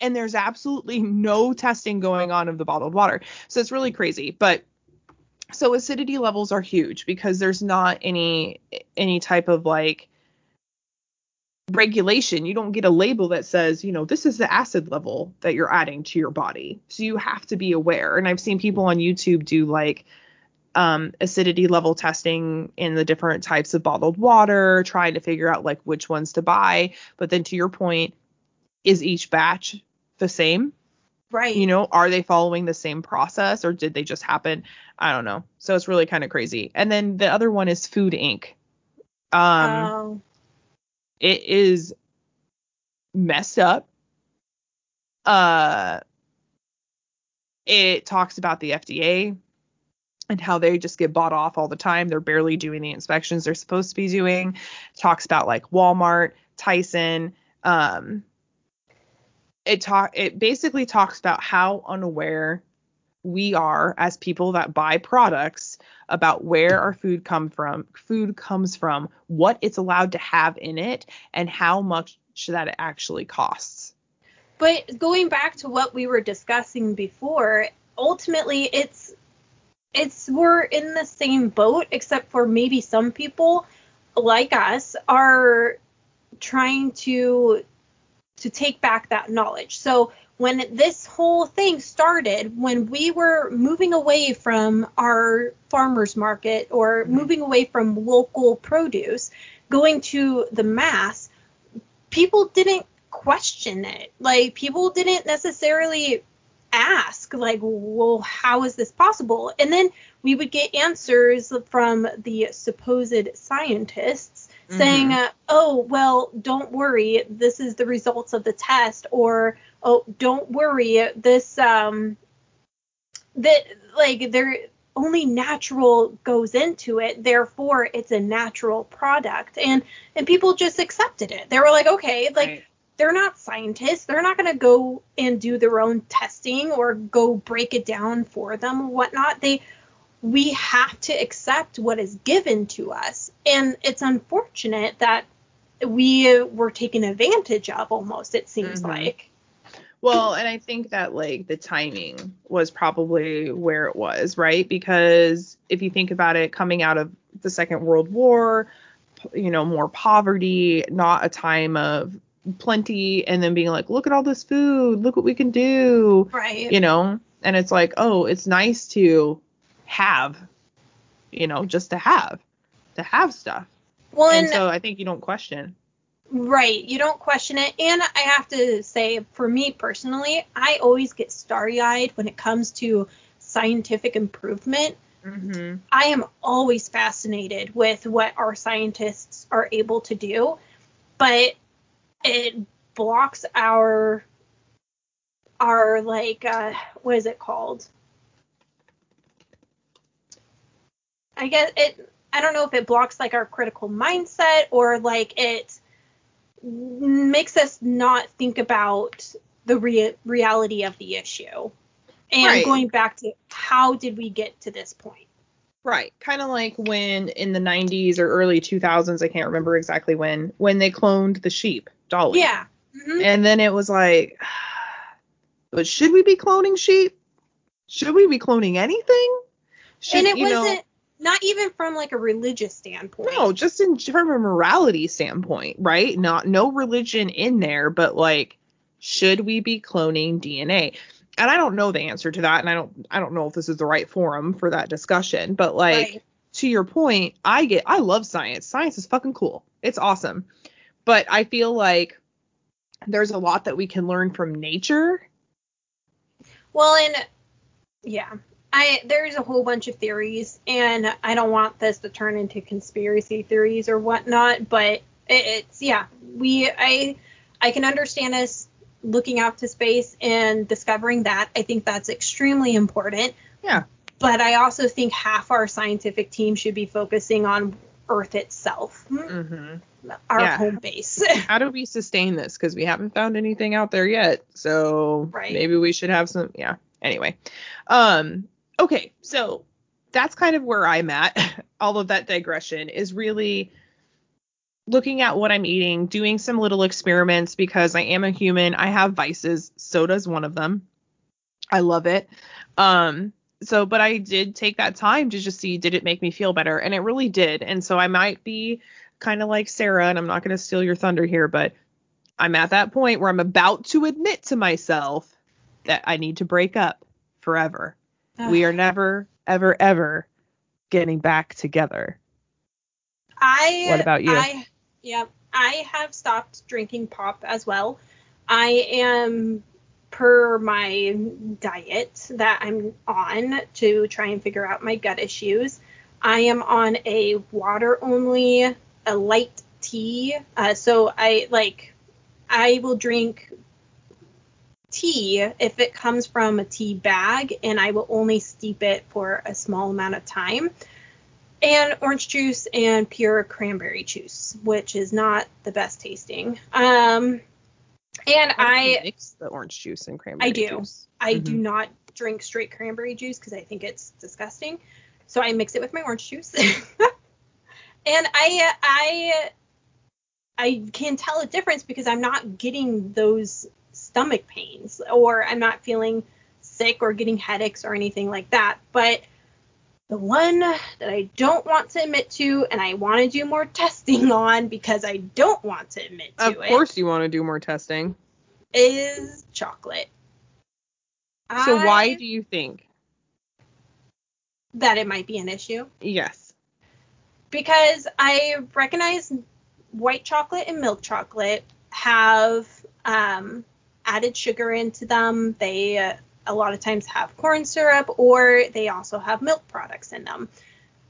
And there's absolutely no testing going on of the bottled water. So it's really crazy, but so acidity levels are huge because there's not any any type of like regulation. You don't get a label that says, you know, this is the acid level that you're adding to your body. So you have to be aware. And I've seen people on YouTube do like um, acidity level testing in the different types of bottled water, trying to figure out like which ones to buy. But then to your point, is each batch the same? right You know, are they following the same process or did they just happen? I don't know. So it's really kind of crazy. And then the other one is Food Inc. Um, Oh, it is messed up. Uh, it talks about the FDA and how they just get bought off all the time. They're barely doing the inspections they're supposed to be doing. Talks about like Walmart, Tyson. Um, it talk it basically talks about how unaware we are as people that buy products about where our food come from food comes from what it's allowed to have in it and how much that it actually costs. But going back to what we were discussing before ultimately it's it's we're in the same boat except for maybe some people like us are trying to to take back that knowledge so when this whole thing started, when we were moving away from our farmers market or mm-hmm. moving away from local produce, going to the mass, people didn't question it. Like people didn't necessarily ask like well how is this possible and then we would get answers from the supposed scientists saying mm-hmm. uh, oh well don't worry this is the results of the test or oh, don't worry, this um that like there only natural goes into it, therefore it's a natural product. And and people just accepted it. They were like, okay, like right. they're not scientists. They're not gonna go and do their own testing or go break it down for them or whatnot. They we have to accept what is given to us. And it's unfortunate that we were taken advantage of almost, it seems mm-hmm. like. Well, and I think that like the timing was probably where it was, right? Because if you think about it, coming out of the Second World War, you know, more poverty, not a time of plenty, and then being like, look at all this food, look what we can do, right? You know, and it's like, oh, it's nice to have, you know, just to have, to have stuff. Well, and, and so I think you don't question. Right. You don't question it. And I have to say, for me personally, I always get starry eyed when it comes to scientific improvement. Mm-hmm. I am always fascinated with what our scientists are able to do, but it blocks our our like uh what is it called? I guess it I don't know if it blocks like our critical mindset or like it makes us not think about the rea- reality of the issue. And right. going back to how did we get to this point? Right. Kind of like when in the 90s or early 2000s i can't remember exactly when when they cloned the sheep dolly. Yeah. Mm-hmm. and then it was like (sighs) but should we be cloning sheep? Should we be cloning anything? Should, and it wasn't know, not even from like a religious standpoint. No, just in from a morality standpoint, right? Not no religion in there, but like should we be cloning DNA? And I don't know the answer to that and I don't I don't know if this is the right forum for that discussion, but like right. to your point, I get I love science. Science is fucking cool. It's awesome. But I feel like there's a lot that we can learn from nature. Well, and yeah, I there's a whole bunch of theories, and I don't want this to turn into conspiracy theories or whatnot, but it, it's yeah, we I I can understand us looking out to space and discovering that. I think that's extremely important. Yeah. But I also think half our scientific team should be focusing on Earth itself. Mm-hmm. Our yeah. home base. (laughs) How do we sustain this? Because we haven't found anything out there yet. So right. maybe we should have some. Yeah. Anyway, um, okay, so that's kind of where I'm at. (laughs) All of that digression is really looking at what I'm eating, doing some little experiments because I am a human. I have vices. So does one of them. I love it. Um, so, but I did take that time to just see did it make me feel better, and it really did. And so I might be kind of like Sarah, and I'm not going to steal your thunder here, but I'm at that point where I'm about to admit to myself that I need to break up forever we are never, ever, ever getting back together. I. What about you? I, yeah, I have stopped drinking pop as well. I am per my diet that I'm on to try and figure out my gut issues. I am on a water only, a light tea. Uh, so I like, I will drink tea if it comes from a tea bag and I will only steep it for a small amount of time. And orange juice and pure cranberry juice, which is not the best tasting. Um, and I, mix the orange juice and cranberry juice. I do. Juice. I mm-hmm. do not drink straight cranberry juice because I think it's disgusting. So I mix it with my orange juice. (laughs) and I I I can tell a difference because I'm not getting those stomach pains or I'm not feeling sick or getting headaches or anything like that. But the one that I don't want to admit to and I want to do more (laughs) testing on because I don't want to admit to it. Of course, you want to do more testing. Is chocolate. So I- why do you think? that it might be an issue? Yes. because I recognize white chocolate and milk chocolate have um, added sugar into them. They uh, a lot of times have corn syrup or they also have milk products in them.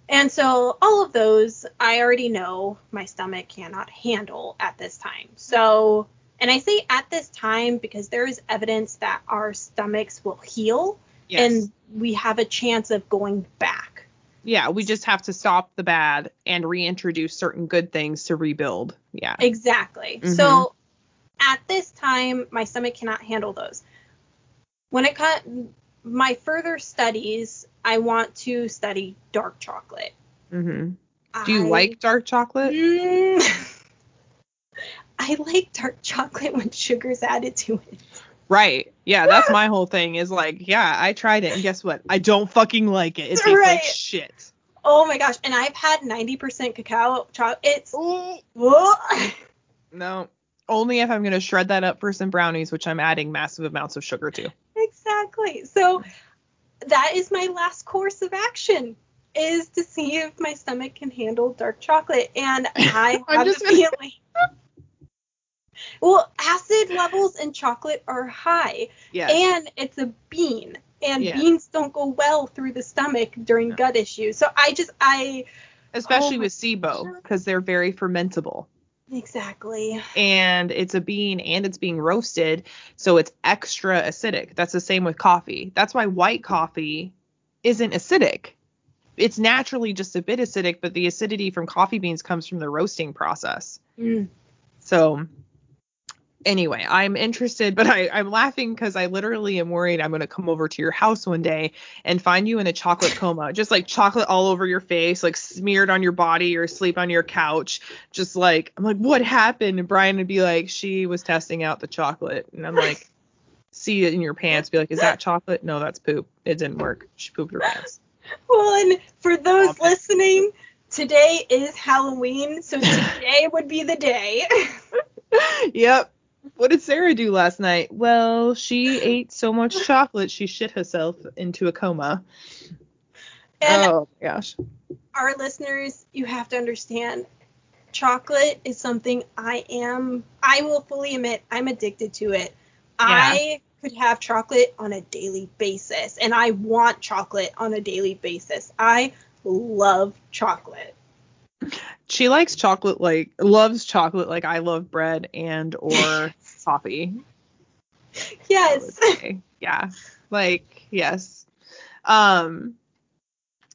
And so all of those I already know my stomach cannot handle at this time. So, and I say at this time because there is evidence that our stomachs will heal Yes. and we have a chance of going back. yeah, we just have to stop the bad and reintroduce certain good things to rebuild. Yeah. Exactly. Mhm. So at this time, my stomach cannot handle those. When it cut my further studies, I want to study dark chocolate. hmm Do you I- like dark chocolate? Mm. (laughs) I like dark chocolate when sugar's added to it. Right. Yeah, that's (laughs) my whole thing is like, yeah, I tried it and guess what? I don't fucking like it. It tastes like shit. Oh my gosh! And I've had 90% cacao chocolate. It's Whoa. No. Only if I'm going to shred that up for some brownies, which I'm adding massive amounts of sugar to. Exactly. So that is my last course of action is to see if my stomach can handle dark chocolate. And (laughs) I have just a feeling. (laughs) well, acid levels in chocolate are high, Yes. and it's a bean, and Yes. beans don't go well through the stomach during No. gut issues. So I just I Especially Oh with SIBO because they're very fermentable. Exactly. and it's a bean and it's being roasted, so it's extra acidic. That's the same with coffee. That's why white coffee isn't acidic. It's naturally just a bit acidic, but the acidity from coffee beans comes from the roasting process. Mm. So anyway, I'm interested, but I, I'm laughing because I literally am worried I'm gonna come over to your house one day and find you in a chocolate coma, just like chocolate all over your face, like smeared on your body or sleep on your couch, just like I'm like, what happened? And Brian would be like, she was testing out the chocolate, and I'm like, (laughs) see it in your pants, be like, is that chocolate? No, that's poop. It didn't work. She pooped her pants. Well, and for those Okay. listening, today is Halloween, so today would be the day. (laughs) (laughs) yep. What did Sarah do last night? Well, she ate so much chocolate she shit herself into a coma. And oh my gosh. our listeners, you have to understand chocolate is something I am I will fully admit I'm addicted to it. I could have chocolate on a daily basis and I want chocolate on a daily basis. I love chocolate. She likes chocolate like loves chocolate like I love bread and or (laughs) coffee. Yes. Yeah. Like, yes. Um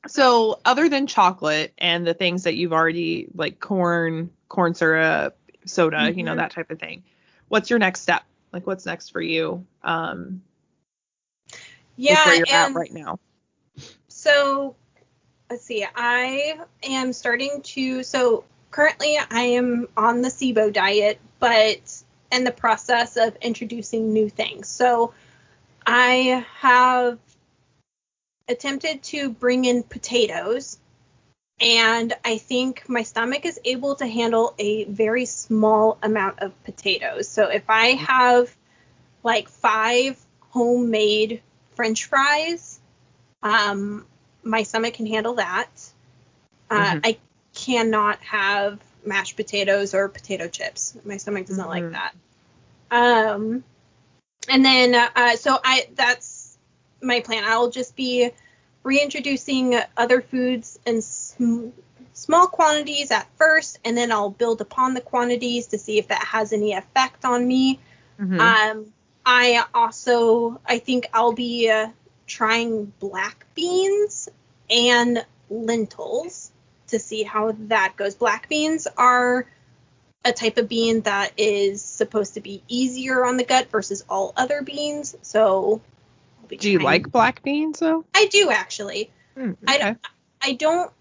so other than chocolate and the things that you've already like corn, corn syrup, soda, you know, Mhm. that type of thing. What's your next step? Like what's next for you? Um Yeah, where you're at right now. So let's see. I am starting to. So currently, I am on the SIBO diet, but in the process of introducing new things. So I have attempted to bring in potatoes, and I think my stomach is able to handle a very small amount of potatoes. So if I have like five homemade French fries, um, my stomach can handle that. Uh, Mhm. I cannot have mashed potatoes or potato chips. My stomach doesn't like Mhm. that. Um, and then uh, so I that's my plan. I'll just be reintroducing other foods in sm- small quantities at first, and then I'll build upon the quantities to see if that has any effect on me. Mhm. Um, I also I think I'll be uh, trying black beans and lentils to see how that goes. Black beans are a type of bean that is supposed to be easier on the gut versus all other beans. So Do you like black beans though? I do actually. Mm, I okay. don't. I don't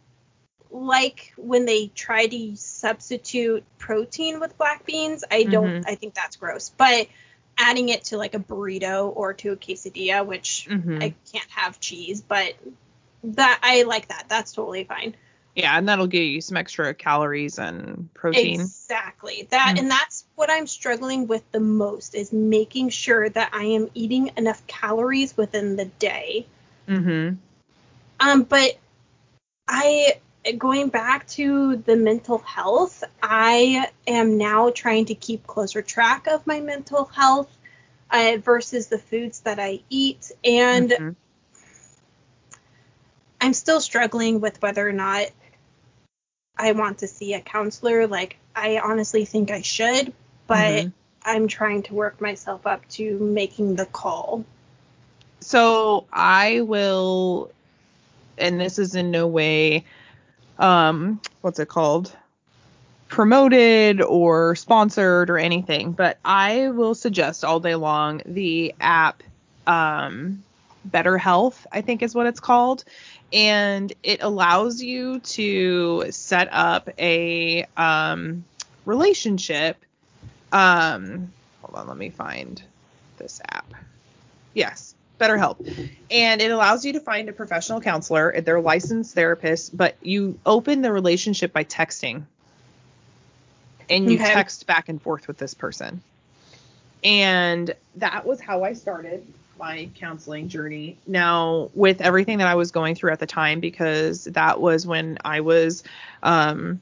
like when they try to substitute protein with black beans. I don't. Mhm. I think that's gross. But adding it to like a burrito or to a quesadilla, which Mhm. I can't have cheese, but that I like that. That's totally fine. Yeah, and that'll give you some extra calories and protein. Exactly. That Mm. and that's what I'm struggling with the most is making sure that I am eating enough calories within the day. Mm-hmm. Um, but I going back to the mental health, I am now trying to keep closer track of my mental health uh, versus the foods that I eat, and Mhm. I'm still struggling with whether or not I want to see a counselor. Like I honestly think I should, but Mhm. I'm trying to work myself up to making the call. So I will, and this is in no way, um, what's it called? Promoted or sponsored or anything, but I will suggest all day long the app, um, Better Health, I think is what it's called. And it allows you to set up a um, relationship. Um, hold on, let me find this app. Yes, BetterHelp. And it allows you to find a professional counselor. They're licensed therapists, but you open the relationship by texting. And you Okay. text back and forth with this person. And that was how I started my counseling journey. Now, with everything that I was going through at the time, because that was when I was um,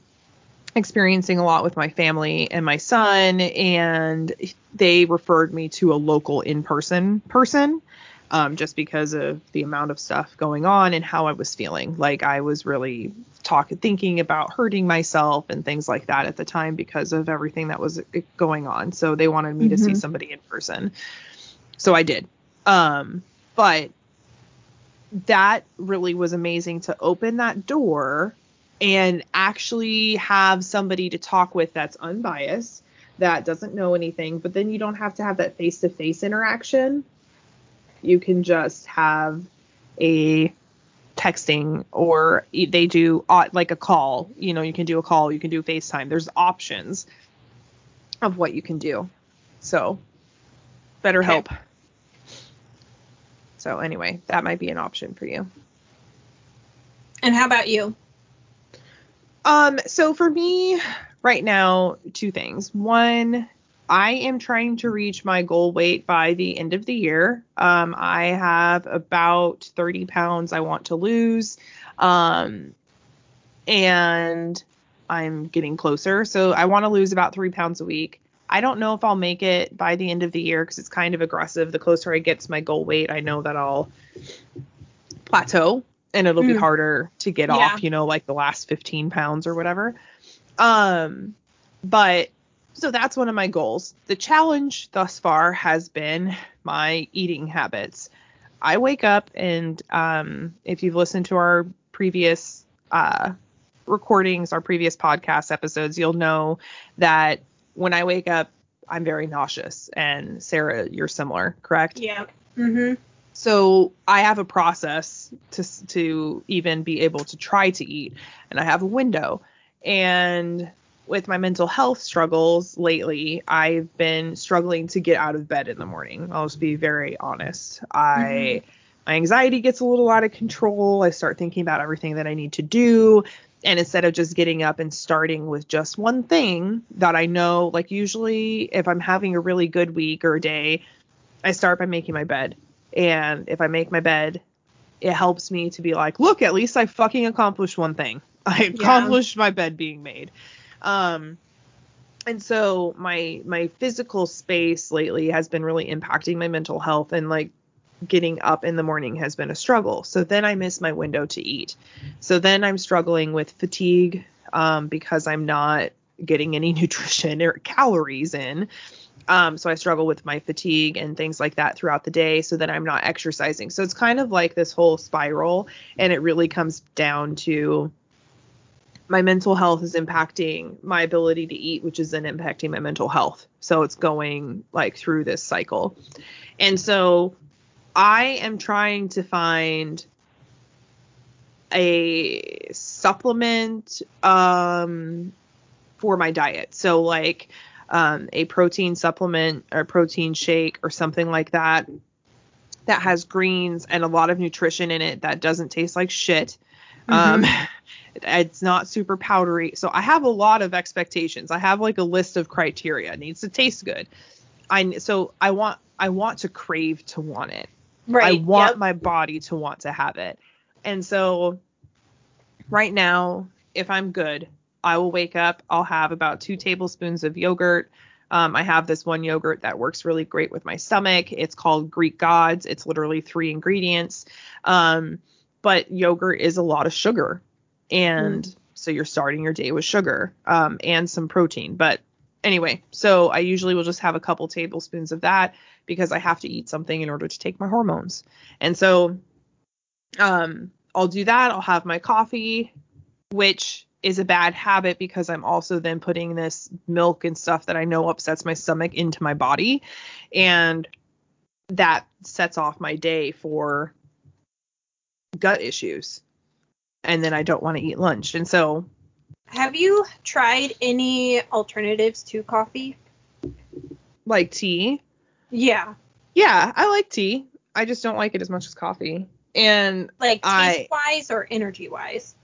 experiencing a lot with my family and my son, and they referred me to a local in person person um, just because of the amount of stuff going on and how I was feeling. Like I was really talking, thinking about hurting myself and things like that at the time because of everything that was going on. So they wanted me to see Mhm. somebody in person. So I did. Um, but that really was amazing to open that door and actually have somebody to talk with that's unbiased, that doesn't know anything, but then you don't have to have that face to face interaction. You can just have a texting or they do like a call. You know, you can do a call, you can do FaceTime. There's options of what you can do. So, better Okay. help. So, anyway, that might be an option for you. And how about you? Um, so for me right now, two things. One, I am trying to reach my goal weight by the end of the year. Um, I have about 30 pounds I want to lose. Um, and I'm getting closer. So I want to lose about three pounds a week. I don't know if I'll make it by the end of the year because it's kind of aggressive. The closer I get to my goal weight, I know that I'll plateau and it'll be Mm. harder to get Yeah. off, you know, like the last 15 pounds or whatever. Um, but so that's one of my goals. The challenge thus far has been my eating habits. I wake up and um, if you've listened to our previous uh, recordings, our previous podcast episodes, you'll know that when I wake up, I'm very nauseous. And Sarah, you're similar, correct? Yeah. Mm-hmm. So I have a process to to even be able to try to eat, and I have a window. And with my mental health struggles lately, I've been struggling to get out of bed in the morning. I'll just be very honest. I mm-hmm. my anxiety gets a little out of control. I start thinking about everything that I need to do. And instead of just getting up and starting with just one thing that I know, like usually if I'm having a really good week or day, I start by making my bed. And if I make my bed, it helps me to be like, look, at least I fucking accomplished one thing. I accomplished my bed being made. Um and so my my physical space lately has been really impacting my mental health and like getting up in the morning has been a struggle. So then I miss my window to eat. So then I'm struggling with fatigue um, because I'm not getting any (laughs) nutrition or calories in. Um, so I struggle with my fatigue and things like that throughout the day. So then I'm not exercising. So it's kind of like this whole spiral, and it really comes down to my mental health is impacting my ability to eat, which is then impacting my mental health. So it's going like through this cycle. And so I am trying to find a supplement um for my diet. So like um, a protein supplement or protein shake or something like that that has greens and a lot of nutrition in it that doesn't taste like shit. Um, (laughs) it's not super powdery. So I have a lot of expectations. I have like a list of criteria. It needs to taste good. I so I want I want to crave to want it. Right. I want yep. my body to want to have it. And so right now, if I'm good, I will wake up, I'll have about two tablespoons of yogurt. Um, I have this one yogurt that works really great with my stomach. It's called Greek Gods. It's literally three ingredients. Um, but yogurt is a lot of sugar. And mm. so you're starting your day with sugar um, and some protein. But anyway, so I usually will just have a couple tablespoons of that because I have to eat something in order to take my hormones. And so um, I'll do that. I'll have my coffee, which is a bad habit because I'm also then putting this milk and stuff that I know upsets my stomach into my body. And that sets off my day for gut issues. And then I don't want to eat lunch. And so. Have you tried any alternatives to coffee? Like tea? Yeah. Yeah, I like tea. I just don't like it as much as coffee. And like taste wise or energy wise?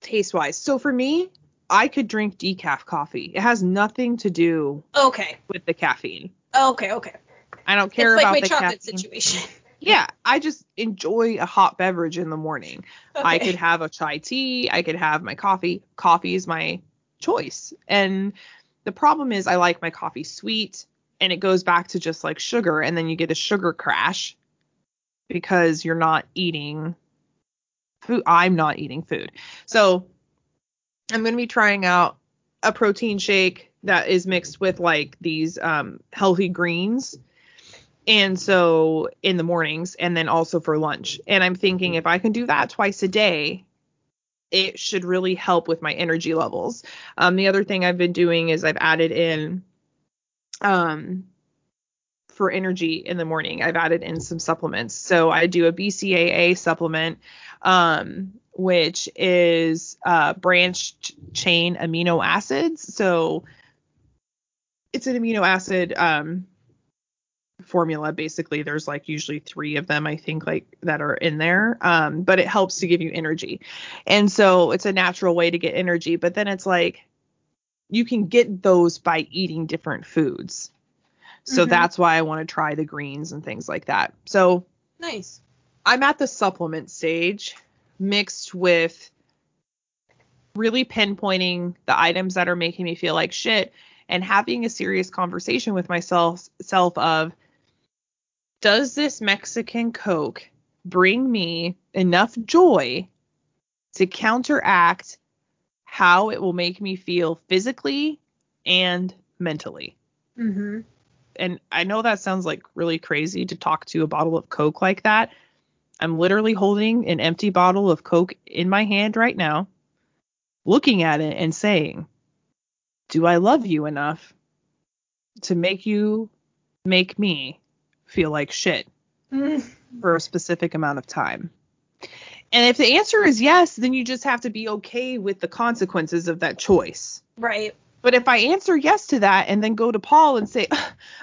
taste wise. So for me, I could drink decaf coffee. It has nothing to do okay with the caffeine. Okay, okay. I don't care it's about like the chocolate caffeine. situation. (laughs) yeah, I just enjoy a hot beverage in the morning. Okay. I could have a chai tea, I could have my coffee. Coffee is my choice. And the problem is I like my coffee sweet and it goes back to just like sugar and then you get a sugar crash because you're not eating food. I'm not eating food. So I'm going to be trying out a protein shake that is mixed with like these um, healthy greens. And so in the mornings and then also for lunch. And I'm thinking if I can do that twice a day, it should really help with my energy levels. Um, the other thing I've been doing is I've added in um, for energy in the morning. I've added in some supplements. So I do a BCAA supplement, um, which is uh, branched chain amino acids. So it's an amino acid um, formula basically there's like usually three of them i think like that are in there um, but it helps to give you energy and so it's a natural way to get energy but then it's like you can get those by eating different foods so Mhm. that's why i want to try the greens and things like that so Nice. i'm at the supplement stage mixed with really pinpointing the items that are making me feel like shit and having a serious conversation with myself self of does this Mexican Coke bring me enough joy to counteract how it will make me feel physically and mentally? Mhm. And I know that sounds like really crazy to talk to a bottle of Coke like that. I'm literally holding an empty bottle of Coke in my hand right now, looking at it and saying, Do I love you enough to make you make me feel like shit Mm. for a specific amount of time? And if the answer is yes, then you just have to be okay with the consequences of that choice. Right. But if I answer yes to that and then go to Paul and say,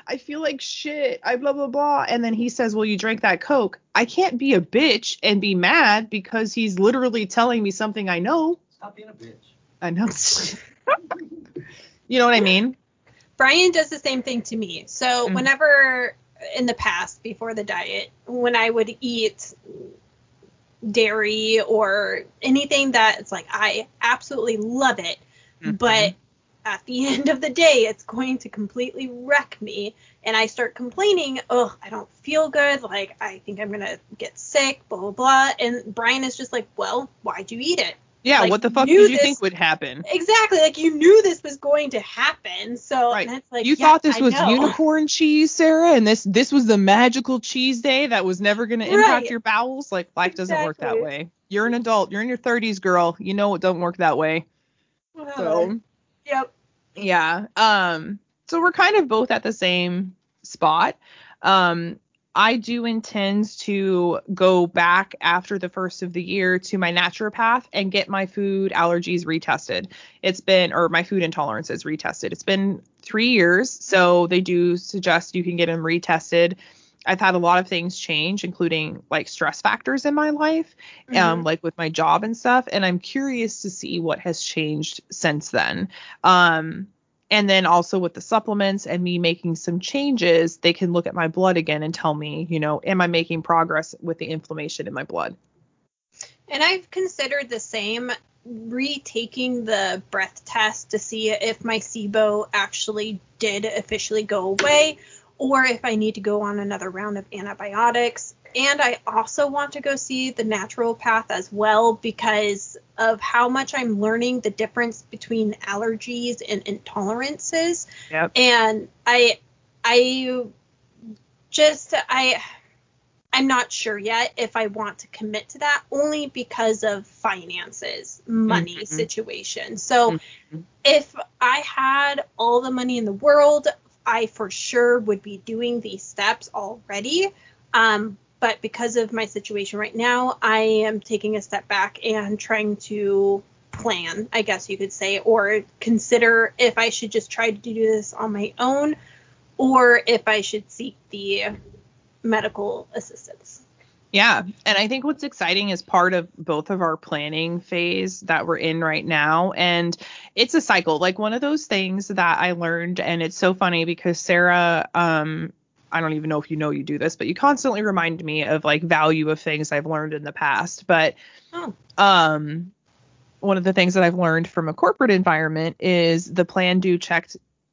I feel like shit, I blah, blah, blah, and then he says, Well, you drank that Coke, I can't be a bitch and be mad because he's literally telling me something I know. Stop being a bitch. I know. (laughs) you know what I mean? Brian does the same thing to me. So Mhm. whenever in the past before the diet, when I would eat dairy or anything that it's like I absolutely love it, Mhm. but at the (laughs) end of the day it's going to completely wreck me and I start complaining, oh, I don't feel good, like I think I'm gonna get sick, blah blah blah. And Brian is just like, Well, why'd you eat it? Yeah, Like, what the fuck did you this- think would happen? Exactly, like you knew this was going to happen. So Right. it's like you yeah, thought this I was know. unicorn cheese, Sarah, and this this was the magical cheese day that was never going to impact Right. your bowels. Like life doesn't work that way. You're an adult. You're in your 30s, girl. You know it don't work that way. So Yep. yeah. Um. So we're kind of both at the same spot. Um. I do intend to go back after the first of the year to my naturopath and get my food allergies retested. It's been, or my food intolerances retested. It's been three years, so they do suggest you can get them retested. I've had a lot of things change, including like stress factors in my life, um, mm-hmm. um, like with my job and stuff. And I'm curious to see what has changed since then. Um, and then also with the supplements and me making some changes, they can look at my blood again and tell me, you know, am I making progress with the inflammation in my blood? And I've considered the same retaking the breath test to see if my SIBO actually did officially go away or if I need to go on another round of antibiotics. And I also want to go see the naturopath as well because of how much I'm learning the difference between allergies and intolerances. Yep. And I I just I I'm not sure yet if I want to commit to that only because of finances, money mm-hmm. situation. So mm-hmm. if I had all the money in the world, I for sure would be doing these steps already. Um, but because of my situation right now, I am taking a step back and trying to plan, I guess you could say, or consider if I should just try to do this on my own or if I should seek the medical assistance. Yeah, and I think what's exciting is part of both of our planning phase that we're in right now. And it's a cycle. Like one of those things that I learned, and it's so funny because Sarah, um, I don't even know if you know you do this, but you constantly remind me of like value of things I've learned in the past. But oh. um one of the things that I've learned from a corporate environment is the plan, do, check,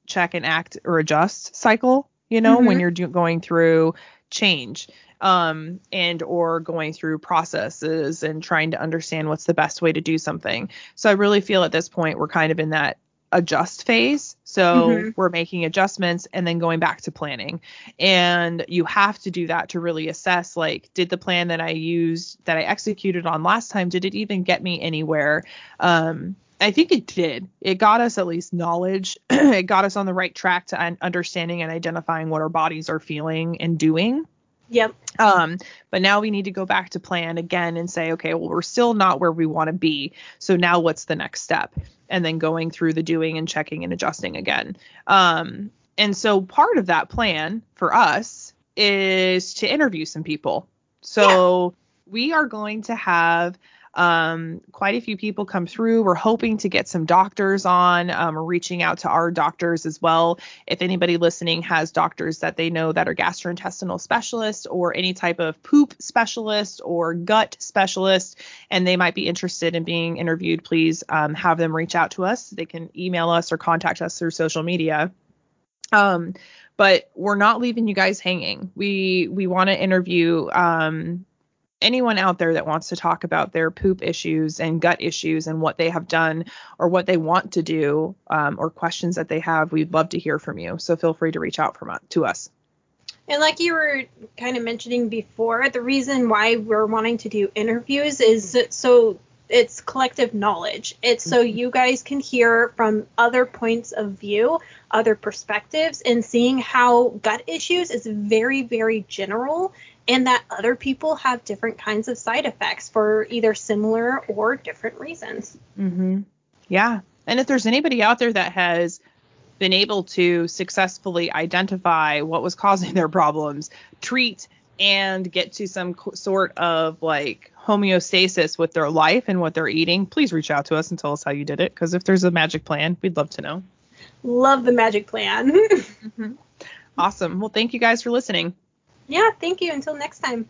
check, and act or adjust cycle. You know, mm-hmm. when you're do- going through change um, and or going through processes and trying to understand what's the best way to do something. So I really feel at this point we're kind of in that adjust phase. So mm-hmm. we're making adjustments and then going back to planning. And you have to do that to really assess like did the plan that I used that I executed on last time did it even get me anywhere? Um I think it did. It got us at least knowledge. (clears throat) it got us on the right track to understanding and identifying what our bodies are feeling and doing. Yep. Um, but now we need to go back to plan again and say, okay, well, we're still not where we want to be. So now what's the next step? And then going through the doing and checking and adjusting again. Um, and so part of that plan for us is to interview some people. So yeah. we are going to have um, quite a few people come through. We're hoping to get some doctors on. Um, we're reaching out to our doctors as well. If anybody listening has doctors that they know that are gastrointestinal specialists or any type of poop specialist or gut specialist, and they might be interested in being interviewed, please um, have them reach out to us. They can email us or contact us through social media. Um, but we're not leaving you guys hanging. We we want to interview um, anyone out there that wants to talk about their poop issues and gut issues and what they have done or what they want to do um, or questions that they have, we'd love to hear from you. So feel free to reach out from to us. And like you were kind of mentioning before, the reason why we're wanting to do interviews is so it's collective knowledge. It's so mm-hmm. you guys can hear from other points of view, other perspectives, and seeing how gut issues is very, very general and that other people have different kinds of side effects for either similar or different reasons. Mm-hmm. Yeah. And if there's anybody out there that has been able to successfully identify what was causing (laughs) their problems, treat and get to some sort of like homeostasis with their life and what they're eating, please reach out to us and tell us how you did it. Because if there's a magic plan, we'd love to know. Love the magic plan. (laughs) mm-hmm. Awesome. Well, thank you guys for listening. Yeah, thank you. Until next time.